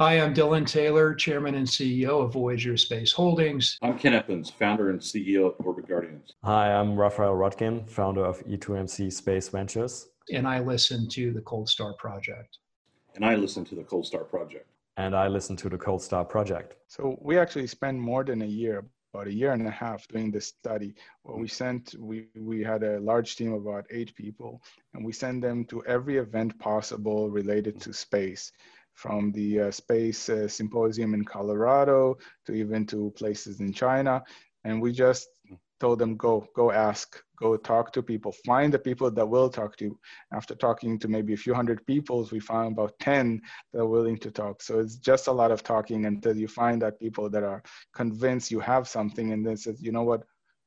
Hi, I'm Dylan Taylor, Chairman and CEO of Voyager Space Holdings. I'm Ken Eppins, founder and CEO of Orbit Guardians. Hi, I'm Raphael Roettgen, founder of E2MC Space Ventures. And I listen to the Cold Star Project. And I listen to the Cold Star Project. And I listen to the Cold Star Project. So we actually spent more than a year, about a year and a half doing this study where we sent we we had a large team of about eight people and we sent them to every event possible related to space from the uh, space uh, symposium in Colorado to even to places in China. And we just told them, go, go ask, go talk to people, find the people that will talk to you. After talking to maybe a few hundred people, we found about 10 that are willing to talk. So it's just a lot of talking until you find that people that are convinced you have something and then says, you know what,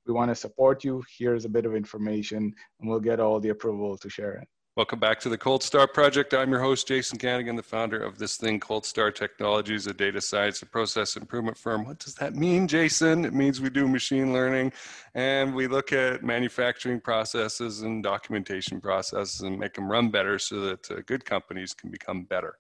we want to support you. Here's a bit of information and we'll get all the approval to share it. Welcome back to the Cold Star Project. I'm your host, Jason Kanigan, the founder of this thing, Cold Star Technologies, a data science and process improvement firm. What does that mean, Jason? It means we do machine learning and we look at manufacturing processes and documentation processes and make them run better so that uh, good companies can become better.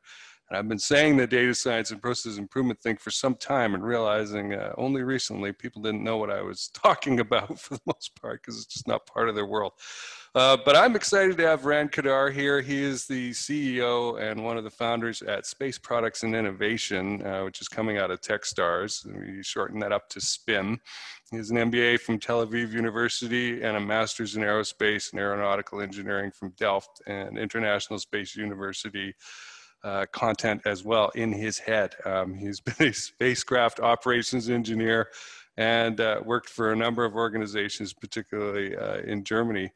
And I've been saying the data science and process improvement thing for some time and realizing uh, only recently people didn't know what I was talking about for the most part because it's just not part of their world. Uh, but I'm excited to have Rand Kadar here. He is the CEO and one of the founders at Space Products and Innovation, uh, which is coming out of Techstars. We shorten that up to SPIN. He has an MBA from Tel Aviv University and a master's in aerospace and aeronautical engineering from Delft and International Space University. Uh, content as well in his head. Um, he's been a spacecraft operations engineer and uh, worked for a number of organizations, particularly uh, in Germany.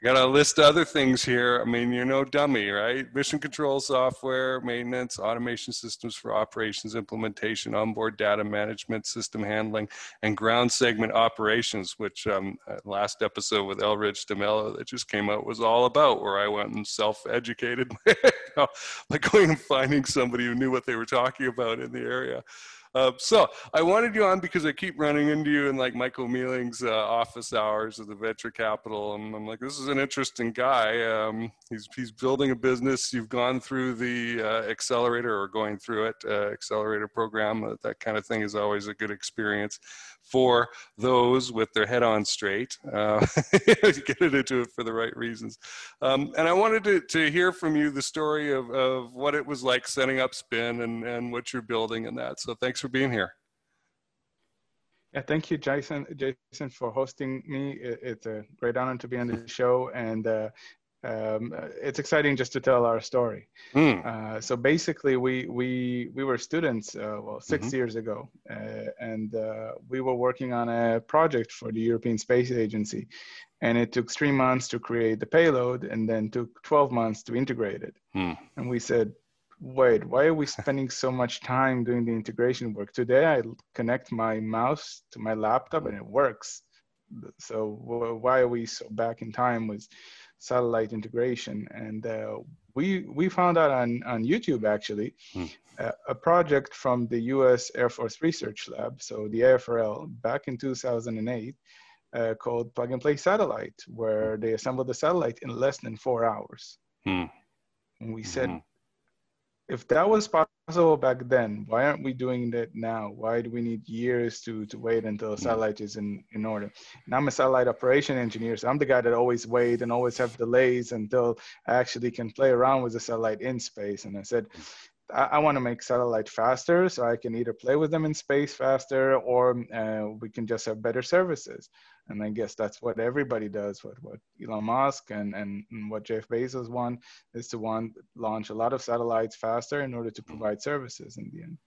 I got a list of other things here. I mean, you're no dummy, right? Mission control software, maintenance, automation systems for operations implementation, onboard data management, system handling, and ground segment operations, which um, uh, last episode with Elridge DeMello that just came out was all about, where I went and self-educated by going and finding somebody who knew what they were talking about in the area. Uh, so I wanted you on because I keep running into you in like Michael Mealling's uh, office hours of the venture capital, and I'm like, this is an interesting guy. Um, he's he's building a business. You've gone through the uh, accelerator or going through it, uh, accelerator program. that kind of thing is always a good experience for those with their head on straight, uh, get into it for the right reasons. Um, and I wanted to, to hear from you the story of, of what it was like setting up Spin and, and what you're building and that. So thanks for being here. Yeah, thank you, Jason. Jason, for hosting me. It's a great honor to be on the show, and uh, um, it's exciting just to tell our story. Mm. Uh, so basically, we we we were students, uh, well, 6 mm-hmm. years ago, uh, and uh, we were working on a project for the European Space Agency, and it took three months to create the payload, and then took 12 months to integrate it. Mm. And we said, wait, why are we spending so much time doing the integration work? Today, I connect my mouse to my laptop, and it works. So why are we so back in time? with satellite integration. And uh, we we found out on on YouTube actually hmm. uh, a project from the U.S. Air Force Research Lab, so the AFRL, back in 2008. Uh, called Plug and Play Satellite, where they assembled the satellite in less than four hours. Hmm. And we said, mm-hmm if that was possible back then, why aren't we doing that now? Why do we need years to, to wait until a mm. satellite is in, in order? And I'm a satellite operation engineer, so I'm the guy that always wait and always have delays until I actually can play around with the satellite in space. And I said, I, I want to make satellite faster so I can either play with them in space faster or uh, we can just have better services. And I guess that's what everybody does. What what Elon Musk and, and, and what Jeff Bezos want is to want launch a lot of satellites faster in order to provide services in the end.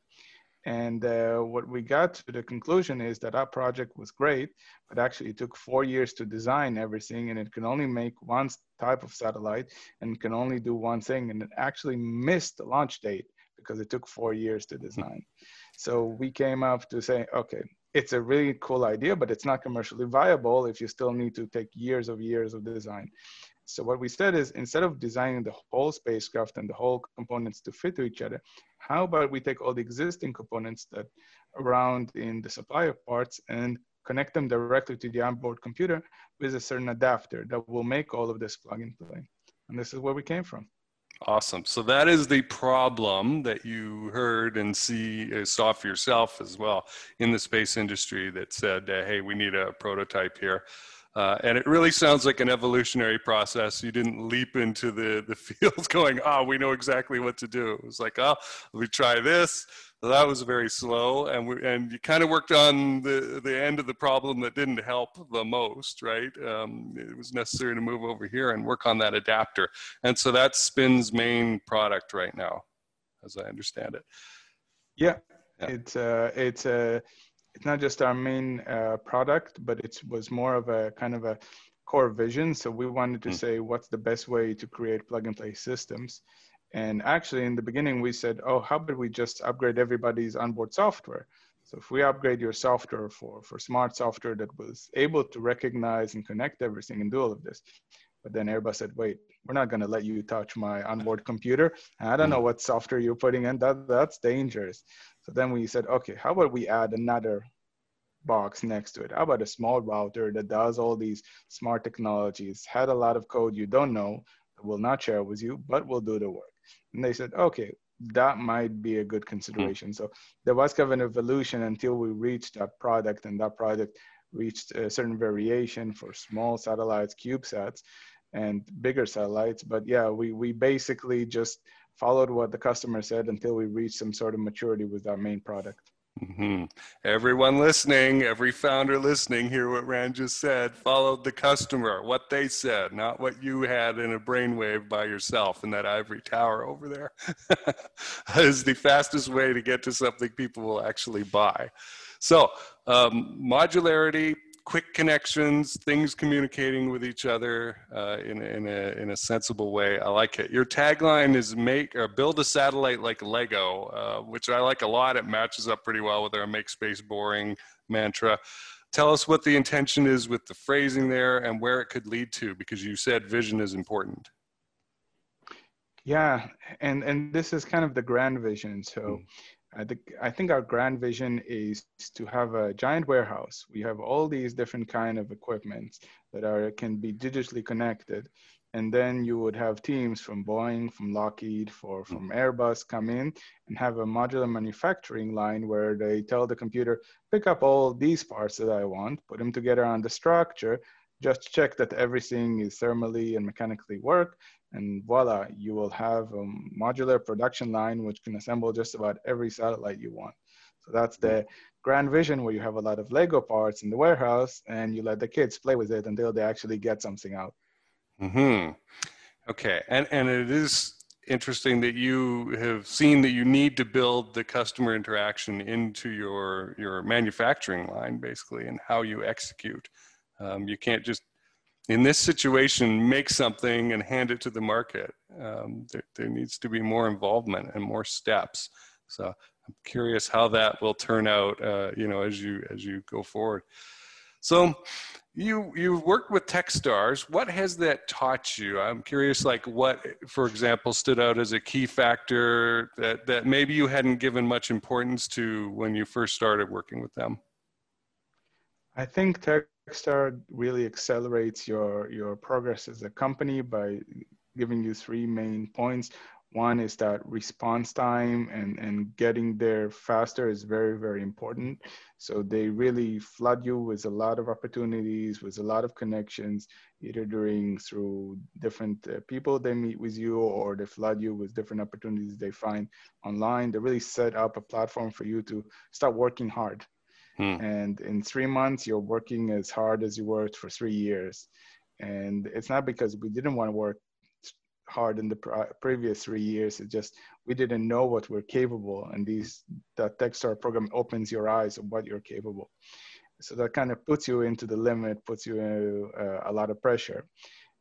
And uh, what we got to the conclusion is that our project was great, but actually it took four years to design everything, and it can only make one type of satellite and can only do one thing, and it actually missed the launch date because it took four years to design. So we came up to say, okay, it's a really cool idea, but it's not commercially viable if you still need to take years of years of design. So what we said is instead of designing the whole spacecraft and the whole components to fit to each other, how about we take all the existing components that around in the supplier parts and connect them directly to the onboard computer with a certain adapter that will make all of this plug and play. And this is where we came from. Awesome. So that is the problem that you heard and see uh, saw for yourself as well in the space industry that said, uh, "Hey, we need a prototype here." Uh, and it really sounds like an evolutionary process. You didn't leap into the the field going, "Oh, we know exactly what to do." It was like, "Oh, we try this." That was very slow, and we, and you kind of worked on the the end of the problem that didn't help the most, right? Um, it was necessary to move over here and work on that adapter, and so that's Spin's main product right now, as I understand it. Yeah, yeah. it's uh, it's a. Uh, it's not just our main uh, product, but it was more of a kind of a core vision. So we wanted to mm. say what's the best way to create plug and play systems. And actually, in the beginning, we said, oh, how about we just upgrade everybody's onboard software? So if we upgrade your software for, for smart software that was able to recognize and connect everything and do all of this. But then Airbus said, wait, we're not going to let you touch my onboard computer. I don't know mm. what software you're putting in. That, that's dangerous. So then we said, okay, how about we add another box next to it? How about a small router that does all these smart technologies, had a lot of code you don't know, will not share with you, but will do the work. And they said, okay, that might be a good consideration. Mm. So there was kind of an evolution until we reached that product, and that product reached a certain variation for small satellites, CubeSats, and bigger satellites. But yeah, we we basically just followed what the customer said until we reached some sort of maturity with our main product. Mm-hmm. Everyone listening, every founder listening, hear what Rand just said. Followed the customer, what they said, not what you had in a brainwave by yourself in that ivory tower over there. is the fastest way to get to something people will actually buy. So, um, modularity, quick connections, things communicating with each other uh, in, in, a, in a sensible way. I like it. Your tagline is make or build a satellite like Lego, uh, which I like a lot. It matches up pretty well with our make space boring mantra. Tell us what the intention is with the phrasing there and where it could lead to, because you said vision is important. Yeah, and and this is kind of the grand vision. So. Mm I think, I think our grand vision is to have a giant warehouse. We have all these different kind of equipment that are can be digitally connected, and then you would have teams from Boeing, from Lockheed, for from Airbus come in and have a modular manufacturing line where they tell the computer pick up all these parts that I want, put them together on the structure, just check that everything is thermally and mechanically work, and voila, you will have a modular production line which can assemble just about every satellite you want. So that's the grand vision where you have a lot of Lego parts in the warehouse and you let the kids play with it until they actually get something out. Hmm. Okay, and and it is interesting that you have seen that you need to build the customer interaction into your your manufacturing line, basically, and how you execute. Um, you can't just in this situation make something and hand it to the market. Um, there, there, needs to be more involvement and more steps. So i'm curious how that will turn out uh, you know as you as you go forward. So you you've worked with techstars. What has that taught you? I'm curious like what for example stood out as a key factor that that maybe you hadn't given much importance to when you first started working with them? I think tech Techstar really accelerates your, your progress as a company by giving you three main points. One is that response time and, and getting there faster is very, very important. So they really flood you with a lot of opportunities, with a lot of connections, either during through different uh, people they meet with you or they flood you with different opportunities they find online. They really set up a platform for you to start working hard Hmm. And in three months, you're working as hard as you worked for three years. And it's not because we didn't want to work hard in the previous three years. It's just we didn't know what we're capable. And these that Techstar program opens your eyes of what you're capable. So that kind of puts you into the limit, puts you in uh, a lot of pressure.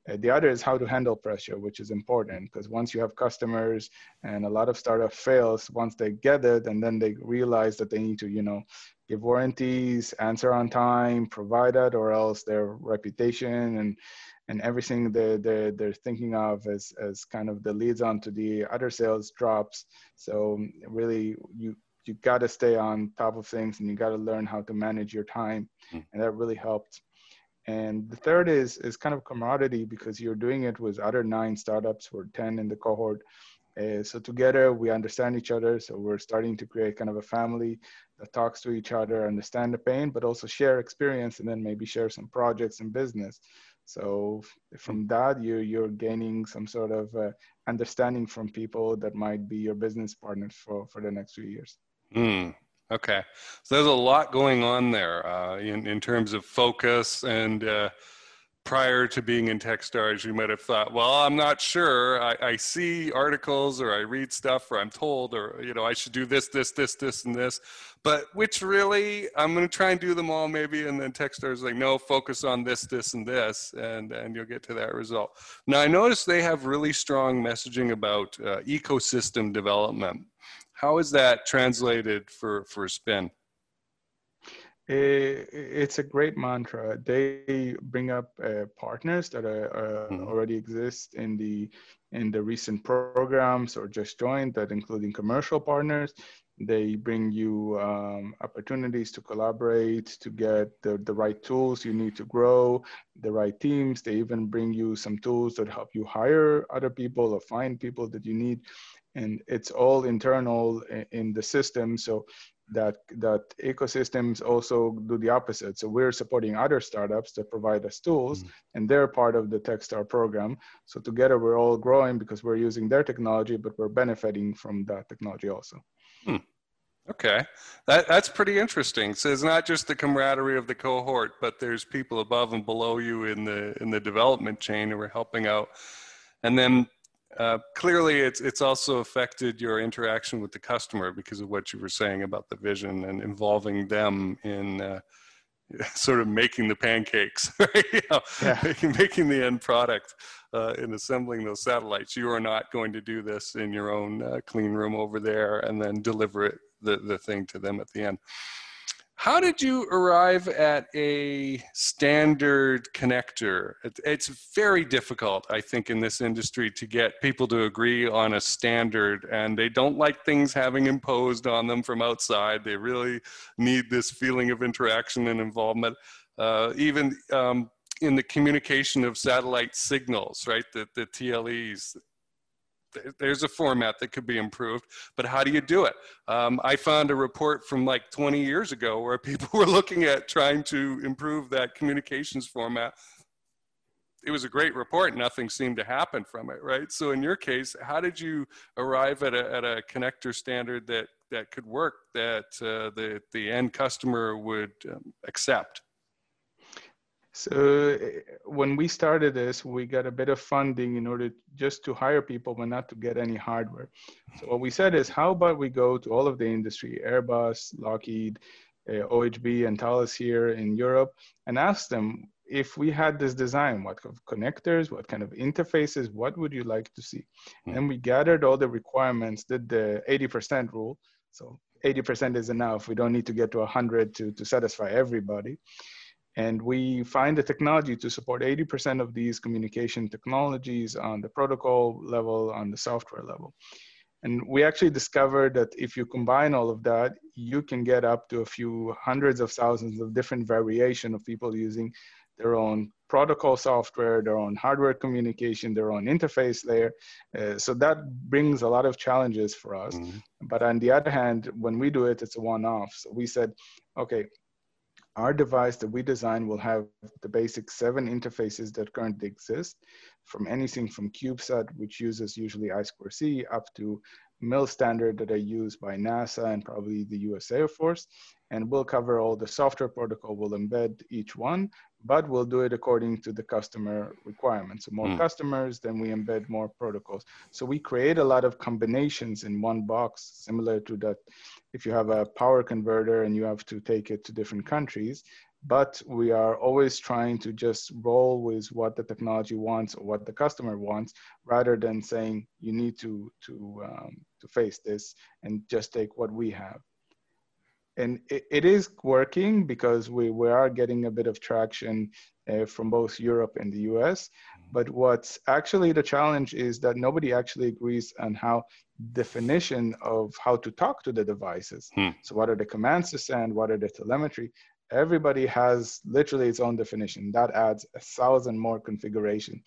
Uh, the other is how to handle pressure, which is important because once you have customers and a lot of startup fails, once they get it and then they realize that they need to, you know, give warranties, answer on time, provide it, or else their reputation and and everything they're, they're, they're thinking of as, as kind of the leads on to the other sales drops. So really, you you got to stay on top of things and you got to learn how to manage your time, mm. and that really helped. And the third is is kind of commodity because you're doing it with other nine startups or 10 in the cohort. Uh, so together we understand each other. So we're starting to create kind of a family that talks to each other, understand the pain, but also share experience and then maybe share some projects and business. So from that, you're, you're gaining some sort of uh, understanding from people that might be your business partners for, for the next few years. Mm, okay. So there's a lot going on there uh, in, in terms of focus and uh, prior to being in Techstars, you might have thought, well, I'm not sure. I, I, see articles or I read stuff or I'm told or, you know, I should do this, this, this, this, and this. But which really, I'm going to try and do them all maybe. And then Techstars like, no, focus on this, this, and this. And, and you'll get to that result. Now, I noticed they have really strong messaging about uh, ecosystem development. How is that translated for, for Spin? it's a great mantra. They bring up uh, partners that are, uh, mm-hmm. already exist in the in the recent programs or just joined that, including commercial partners. They bring you um, opportunities to collaborate, to get the, the right tools you need to grow, the right teams. They even bring you some tools that help you hire other people or find people that you need and it's all internal in the system so that that ecosystems also do the opposite. So we're supporting other startups that provide us tools, mm and they're part of the Techstar program. So together we're all growing because we're using their technology, but we're benefiting from that technology also. Hmm. Okay, that that's pretty interesting. So it's not just the camaraderie of the cohort, but there's people above and below you in the in the development chain who are helping out. And then uh, clearly, it's it's also affected your interaction with the customer because of what you were saying about the vision and involving them in uh, sort of making the pancakes, right? you know, yeah. making, making the end product uh, in assembling those satellites. You are not going to do this in your own uh, clean room over there and then deliver it the, the thing to them at the end. How did you arrive at a standard connector? It's very difficult, I think, in this industry to get people to agree on a standard, and they don't like things having imposed on them from outside. They really need this feeling of interaction and involvement. Uh, even um, in the communication of satellite signals, right? The, the TLEs, there's a format that could be improved, but how do you do it? Um, I found a report from like 20 years ago where people were looking at trying to improve that communications format. It was a great report. Nothing seemed to happen from it, right? So in your case, how did you arrive at a, at a connector standard that, that could work that uh, the, the end customer would um, accept? So eh, when we started this, we got a bit of funding in order just to hire people, but not to get any hardware. So what we said is, how about we go to all of the industry, Airbus, Lockheed, uh, eh, OHB, and Thales here in Europe, and ask them if we had this design, what kind of connectors, what kind of interfaces, what would you like to see? Mm-hmm. And we gathered all the requirements, did the 80% rule. So 80% is enough. We don't need to get to 100 to, to satisfy everybody. And we find the technology to support 80% of these communication technologies on the protocol level, on the software level. And we actually discovered that if you combine all of that, you can get up to a few hundreds of thousands of different variation of people using their own protocol software, their own hardware communication, their own interface layer. Uh, so that brings a lot of challenges for us. Mm-hmm. But on the other hand, when we do it, it's a one-off. So we said, okay, our device that we design will have the basic seven interfaces that currently exist, from anything from CubeSat, which uses usually I2C, up to MIL standard that are used by NASA and probably the US Air Force. And we'll cover all the software protocol, we'll embed each one, but we'll do it according to the customer requirements. So more mm. customers, then we embed more protocols. So we create a lot of combinations in one box, similar to that if you have a power converter and you have to take it to different countries. But we are always trying to just roll with what the technology wants or what the customer wants, rather than saying you need to to um, to face this and just take what we have and it, it is working because we, we are getting a bit of traction uh, from both Europe and the US. But what's actually the challenge is that nobody actually agrees on how definition of how to talk to the devices. Hmm. So what are the commands to send? What are the telemetry? everybody has literally its own definition. That adds a thousand more configuration.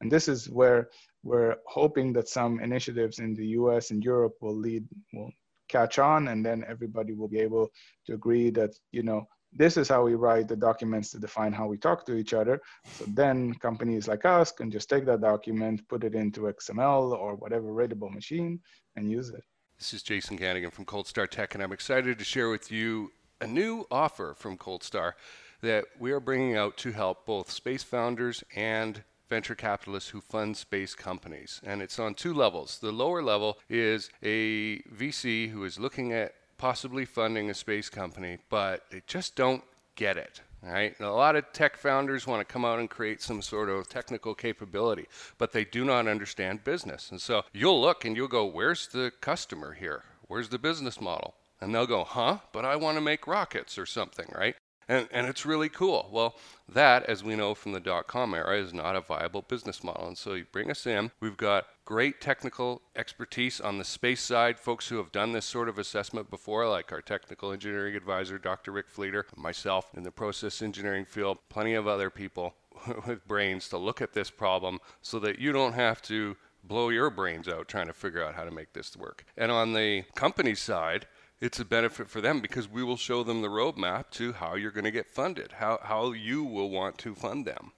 And this is where we're hoping that some initiatives in the US and Europe will lead, will catch on, and then everybody will be able to agree that, you know, this is how we write the documents to define how we talk to each other. So then companies like us can just take that document, put it into XML or whatever readable machine and use it. This is Jason Kanigan from Cold Star Tech, and I'm excited to share with you a new offer from Cold Star that we are bringing out to help both space founders and venture capitalists who fund space companies. And it's on two levels. The lower level is a VC who is looking at possibly funding a space company, but they just don't get it. Right? And a lot of tech founders want to come out and create some sort of technical capability, but they do not understand business. And so you'll look and you'll go, Where's the customer here? Where's the business model? And they'll go, Huh? But I want to make rockets or something, right? And, and it's really cool. Well, that, as we know from the dot com era, is not a viable business model. And so you bring us in. We've got great technical expertise on the space side, folks who have done this sort of assessment before, like our technical engineering advisor, Dr. Rick Fleeter, myself in the process engineering field, plenty of other people with brains to look at this problem so that you don't have to blow your brains out trying to figure out how to make this work. And on the company side, it's a benefit for them because we will show them the roadmap to how you're going to get funded, how, how you will want to fund them,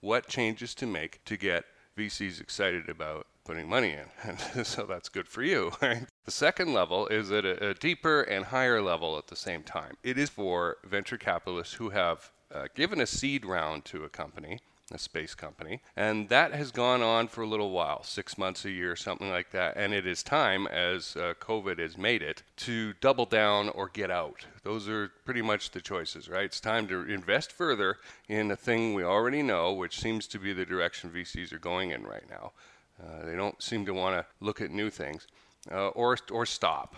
what changes to make to get VCs excited about putting money in. And so that's good for you. Right? The second level is at a, a, deeper and higher level at the same time. It is for venture capitalists who have uh, given a seed round to a company a space company. And that has gone on for a little while, six months, a year, something like that. And it is time, as uh, COVID has made it, to double down or get out. Those are pretty much the choices, right? It's time to invest further in a thing we already know, which seems to be the direction VCs are going in right now. Uh, they don't seem to want to look at new things uh, or, or stop,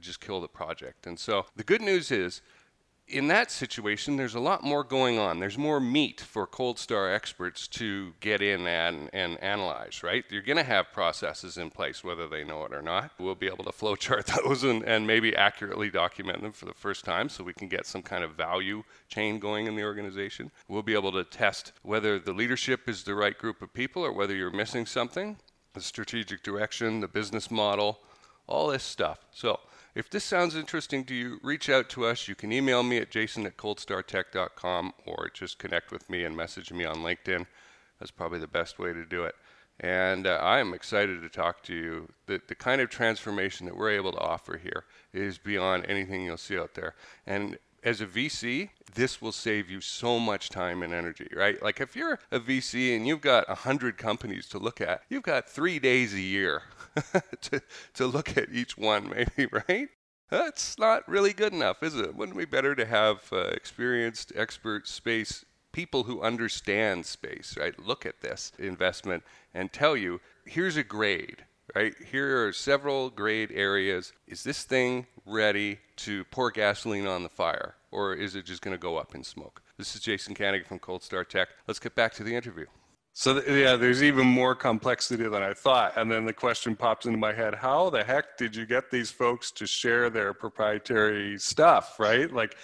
just kill the project. And so the good news is in that situation, there's a lot more going on. There's more meat for cold star experts to get in and, and analyze, right? You're going to have processes in place, whether they know it or not. We'll be able to flowchart those and, and maybe accurately document them for the first time so we can get some kind of value chain going in the organization. We'll be able to test whether the leadership is the right group of people or whether you're missing something, the strategic direction, the business model, all this stuff. So, if this sounds interesting to you, reach out to us. You can email me at jason at coldstartech.com or just connect with me and message me on LinkedIn. That's probably the best way to do it. And uh, I am excited to talk to you. The, the kind of transformation that we're able to offer here is beyond anything you'll see out there. And as a VC, this will save you so much time and energy, right? Like if you're a VC and you've got 100 companies to look at, you've got three days a year to, to look at each one, maybe, right? That's not really good enough, is it? Wouldn't it be better to have uh, experienced, expert space people who understand space, right? Look at this investment and tell you here's a grade right? Here are several grade areas. Is this thing ready to pour gasoline on the fire, or is it just going to go up in smoke? This is Jason Kanigan from Cold Star Tech. Let's get back to the interview. So th- yeah, there's even more complexity than I thought. And then the question pops into my head: How the heck did you get these folks to share their proprietary stuff? Right? Like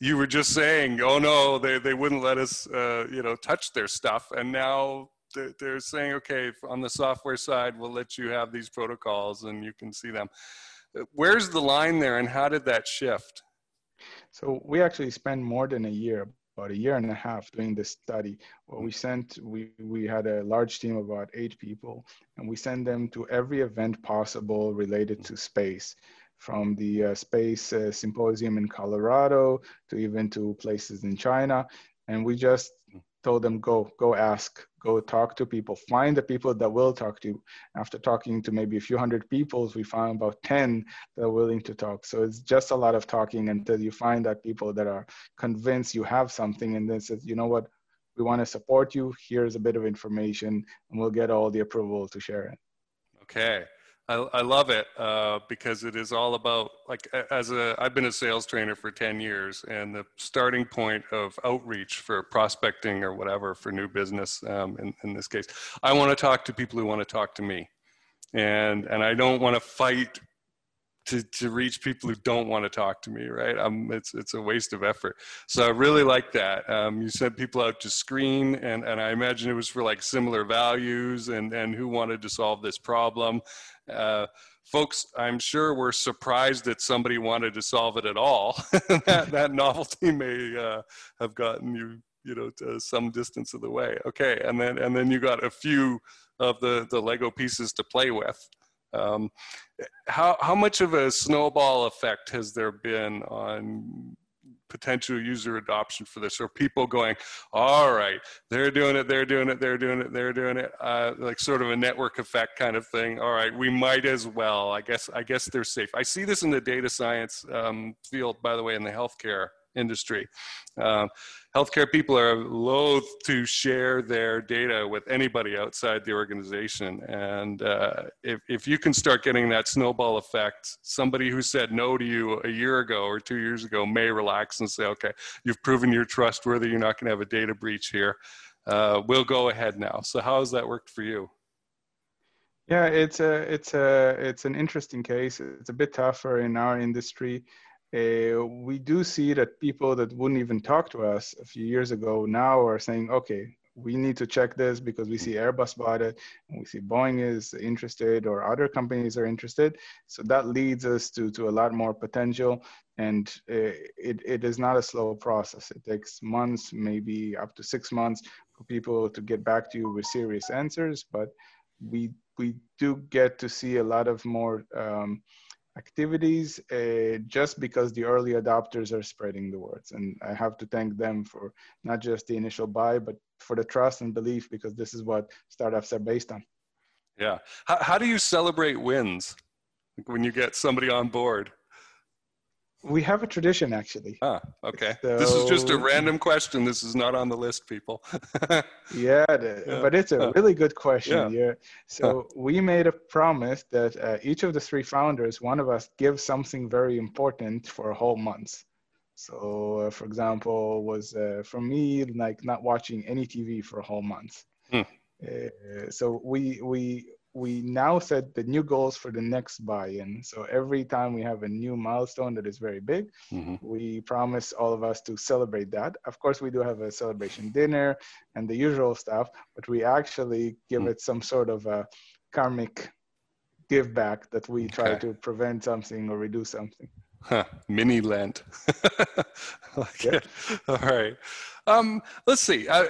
you were just saying, oh no, they they wouldn't let us, uh, you know, touch their stuff, and now they're, they're saying, okay, on the software side, we'll let you have these protocols and you can see them. Uh, where's the line there and how did that shift? So we actually spent more than a year, about a year and a half doing this study. We sent, we, we had a large team of about eight people and we sent them to every event possible related to space from the uh, space uh, symposium in Colorado to even to places in China. And we just told them go go ask go talk to people. Find the people that will talk to you. After talking to maybe a few hundred people we found about 10 that are willing to talk. So it's just a lot of talking until you find that people that are convinced you have something and then says you know what? We want to support you. Here's a bit of information and we'll get all the approval to share it. Okay I, I love it uh, because it is all about like as a I've been a sales trainer for 10 years and the starting point of outreach for prospecting or whatever for new business um, in, in this case I want to talk to people who want to talk to me and and I don't want to fight to, to reach people who don't want to talk to me, right? Um, it's, it's a waste of effort. So I really like that. Um, you sent people out to screen, and, and I imagine it was for like similar values and, and who wanted to solve this problem. Uh, folks, I'm sure were surprised that somebody wanted to solve it at all. that, that novelty may uh, have gotten you, you know, to some distance of the way. Okay, and then and then you got a few of the the Lego pieces to play with. Um, how how much of a snowball effect has there been on potential user adoption for this. Or people going all right they're doing it they're doing it they're doing it they're doing it uh, like sort of a network effect kind of thing. All right we might as well. I guess i guess they're safe. I see this in the data science um, field by the way in the healthcare industry. Um, healthcare people are loath to share their data with anybody outside the organization. And uh, if, if you can start getting that snowball effect, somebody who said no to you a year ago or two years ago may relax and say, okay, you've proven you're trustworthy, you're not going to have a data breach here. Uh, we'll go ahead now. So how has that worked for you? Yeah, it's a it's a it's an interesting case. It's a bit tougher in our industry uh, we do see that people that wouldn't even talk to us a few years ago now are saying, okay, we need to check this because we see Airbus bought it, and we see Boeing is interested, or other companies are interested. So that leads us to, to a lot more potential. And uh, it, it is not a slow process. It takes months, maybe up to six months for people to get back to you with serious answers. But we, we do get to see a lot of more um, activities uh, just because the early adopters are spreading the words. And I have to thank them for not just the initial buy, but for the trust and belief because this is what startups are based on. Yeah. How, how do you celebrate wins when you get somebody on board? We have a tradition actually. Ah, okay. So, this is just a random question. This is not on the list, people. yeah, yeah, but it's a really good question. Yeah. yeah. So we made a promise that uh, each of the three founders, one of us, gives something very important for a whole month. So, uh, for example, was uh, for me like not watching any TV for a whole month. Hmm. Uh, so we we we now set the new goals for the next buy-in. So every time we have a new milestone that is very big, mm-hmm. we promise all of us to celebrate that. Of course, we do have a celebration dinner and the usual stuff, but we actually give mm-hmm. it some sort of a karmic give back that we try okay. to prevent something or reduce something. Huh, mini Lent. like yeah. All right. Um, let's see. Uh,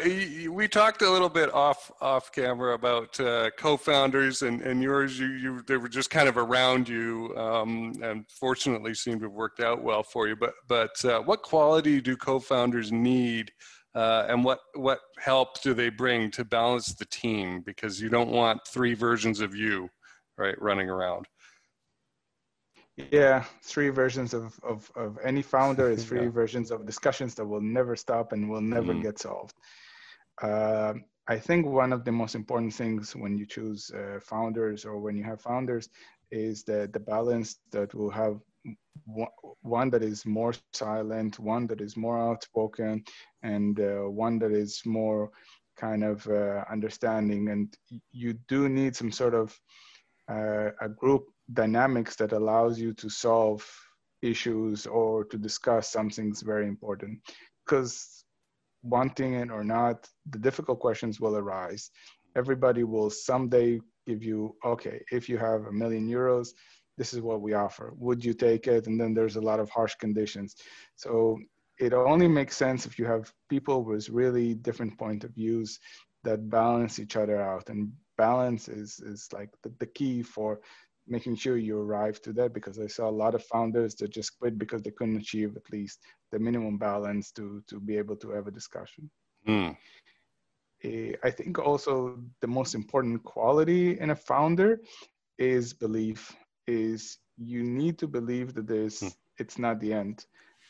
we talked a little bit off off camera about uh, co-founders and, and yours. You, you they were just kind of around you, um, and fortunately seem to have worked out well for you. But but uh, what quality do co-founders need, uh, and what what help do they bring to balance the team? Because you don't want three versions of you, right, running around. Yeah, three versions of, of, of any founder is three yeah. versions of discussions that will never stop and will never mm. get solved. Uh, I think one of the most important things when you choose uh, founders or when you have founders is the, the balance that will have one that is more silent, one that is more outspoken, and uh, one that is more kind of uh, understanding. And you do need some sort of uh, a group dynamics that allows you to solve issues or to discuss something's very important. Because wanting it or not the difficult questions will arise. Everybody will someday give you okay if you have a million euros this is what we offer. Would you take it? And then there's a lot of harsh conditions. So it only makes sense if you have people with really different point of views that balance each other out. And balance is is like the, the key for making sure you arrive to that because I saw a lot of founders that just quit because they couldn't achieve at least the minimum balance to to be able to have a discussion. Mm. I think also the most important quality in a founder is belief. Is you need to believe that there's mm. it's not the end,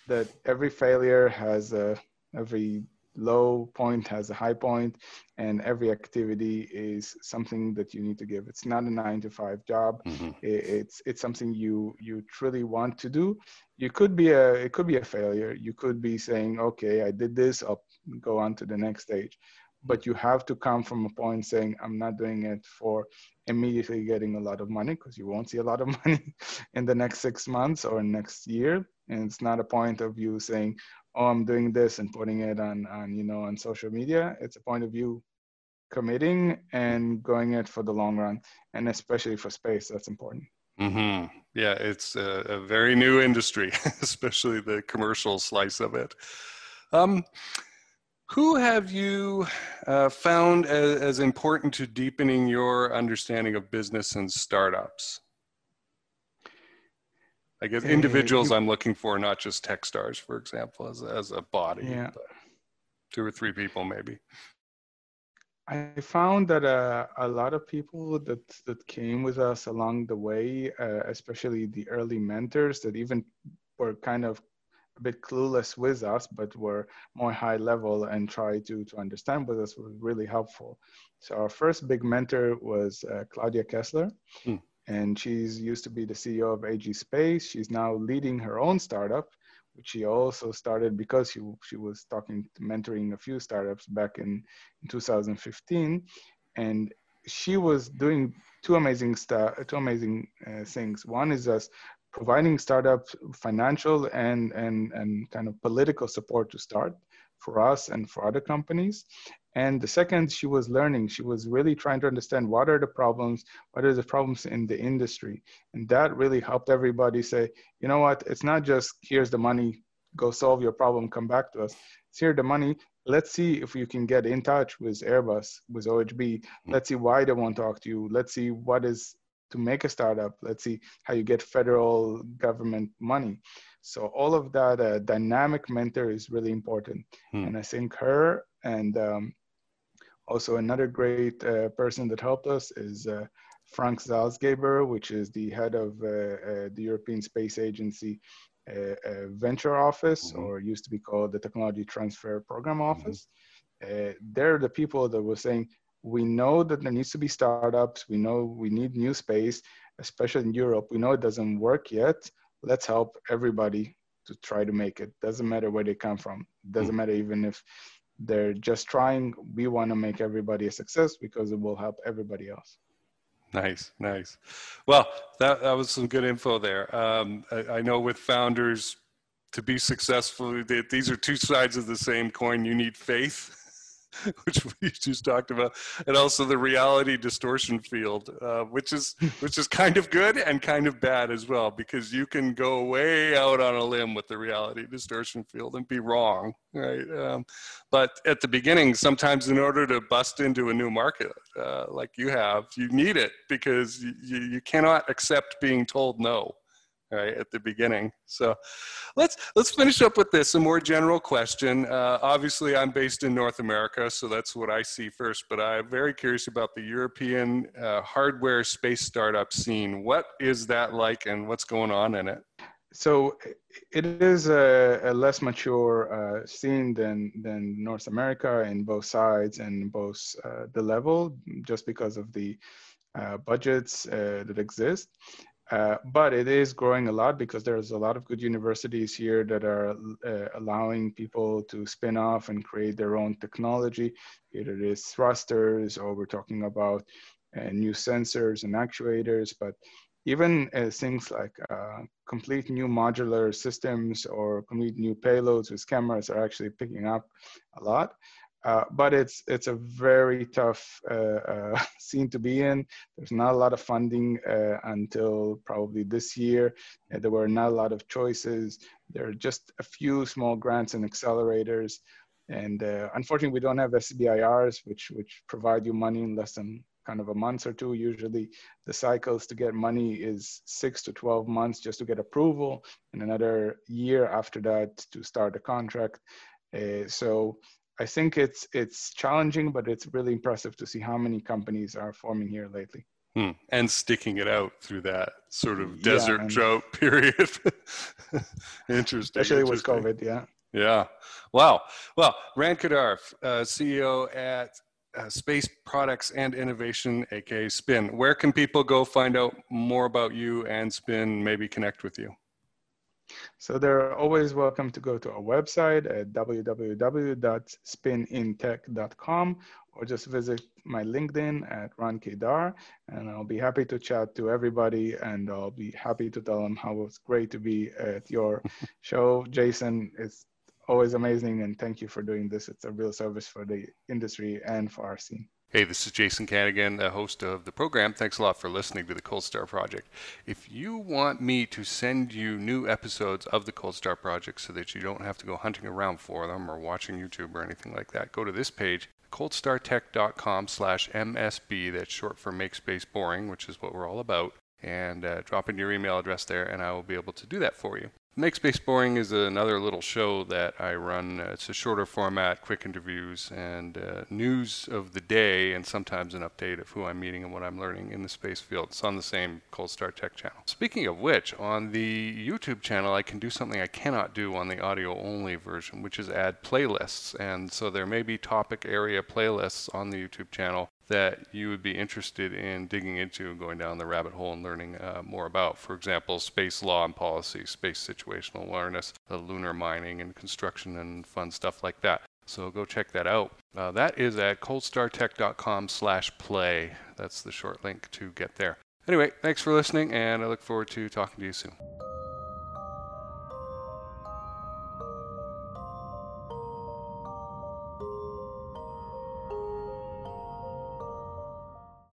that every failure has a every low point has a high point and every activity is something that you need to give. It's not a nine to five job. Mm-hmm. it's it's something you you truly want to do. You could be a it could be a failure. You could be saying okay i did this i'll go on to the next stage. But you have to come from a point saying, I'm not doing it for immediately getting a lot of money because you won't see a lot of money in the next six months or next year. And it's not a point of you saying, oh, I'm doing this and putting it on, on you know, on social media. It's a point of view committing and going it for the long run. And especially for space, that's important. Mm-hmm. Yeah, it's a, a, very new industry, especially the commercial slice of it. Um, who have you uh, found as, as, important to deepening your understanding of business and startups? I guess individuals I'm looking for, not just tech stars, for example, as, as a body. Yeah. Two or three people, maybe. I found that uh, a lot of people that that came with us along the way, uh, especially the early mentors, that even were kind of a bit clueless with us, but were more high level and tried to to understand with us was really helpful. So our first big mentor was uh, Claudia Kessler, mm. And she's used to be the CEO of HE Space. She's now leading her own startup which she also started because she, she was talking, mentoring a few startups back in, in 2015. And she was doing two amazing stuff, two amazing uh, things. One is us providing startups financial and, and, and kind of political support to start for us and for other companies. And the second, she was learning. She was really trying to understand what are the problems, what are the problems in the industry. And that really helped everybody say, you know what, it's not just here's the money, go solve your problem, come back to us. It's here the money. Let's see if you can get in touch with Airbus, with OHB. Hmm. Let's see why they won't talk to you. Let's see what is to make a startup. Let's see how you get federal government money. So all of that uh, dynamic mentor is really important. Hmm. And I think her and um, also, another great uh, person that helped us is uh, Frank Salzgeber, which is the head of uh, uh the European Space Agency uh, Venture Office, mm-hmm. or used to be called the Technology Transfer Program mm-hmm. Office. Mm-hmm. they're the people that were saying, we know that there needs to be startups. We know we need new space, especially in Europe. We know it doesn't work yet. Let's help everybody to try to make it. Doesn't matter where they come from. Doesn't mm-hmm. matter even if they're just trying. We want to make everybody a success because it will help everybody else. Nice, nice. Well, that, that was some good info there. Um, I, I, know with founders, to be successful, these are two sides of the same coin. You need faith which we just talked about, and also the reality distortion field, uh, which is which is kind of good and kind of bad as well, because you can go way out on a limb with the reality distortion field and be wrong, right? Um, but at the beginning, sometimes in order to bust into a new market uh, like you have, you need it because you, you cannot accept being told no right at the beginning. So let's let's finish up with this a more general question. Uh, obviously i'm based in north america so that's what i see first but i'm very curious about the european uh, hardware space startup scene. What is that like and what's going on in it? So it is a, a less mature uh, scene than than North America in both sides and both uh, the level, just because of the uh, budgets uh, that exist. Uh, but it is growing a lot because there's a lot of good universities here that are uh, allowing people to spin off and create their own technology. Either it is thrusters or we're talking about uh, new sensors and actuators, but even uh, things like uh, complete new modular systems or complete new payloads with cameras are actually picking up a lot. Uh, but it's it's a very tough uh, uh, scene to be in. There's not a lot of funding uh, until probably this year. there were not a lot of choices. There are just a few small grants and accelerators, and uh, unfortunately, we don't have SBIRs, which which provide you money in less than kind of a month or two. Usually, the cycles to get money is six to twelve months just to get approval, and another year after that to start a contract. so I think it's it's challenging, but it's really impressive to see how many companies are forming here lately. Hmm. And sticking it out through that sort of desert yeah, drought period. interesting. Especially interesting. with COVID, yeah. Yeah. Wow. Well, Rand Kadar, uh, CEO at uh, Space Products and Innovation, aka Spin. Where can people go find out more about you and Spin, maybe connect with you? So they're always welcome to go to our website at www.spinintech.com or just visit my LinkedIn at Ron Kedar, and I'll be happy to chat to everybody, and I'll be happy to tell them how it's great to be at your show. Jason, it's always amazing, and thank you for doing this. It's a real service for the industry and for our scene. Hey, this is Jason Kanigan, the host of the program. Thanks a lot for listening to the Cold Star Project. If you want me to send you new episodes of the Cold Star Project so that you don't have to go hunting around for them or watching YouTube or anything like that, go to this page, coldstartech.com slash MSB. That's short for Make Space Boring, which is what we're all about. And uh, drop in your email address there, and I will be able to do that for you. Make Space Boring is another little show that I run. Uh, it's a shorter format, quick interviews, and uh, news of the day, and sometimes an update of who I'm meeting and what I'm learning in the space field. It's on the same Cold Star Tech channel. Speaking of which, on the YouTube channel, I can do something I cannot do on the audio only version, which is add playlists. And so there may be topic area playlists on the YouTube channel that you would be interested in digging into and going down the rabbit hole and learning uh, more about. For example, space law and policy, space situational awareness, lunar mining and construction and fun stuff like that. So go check that out. Uh, that is at coldstartech.com slash play. That's the short link to get there. Anyway, thanks for listening, and I look forward to talking to you soon.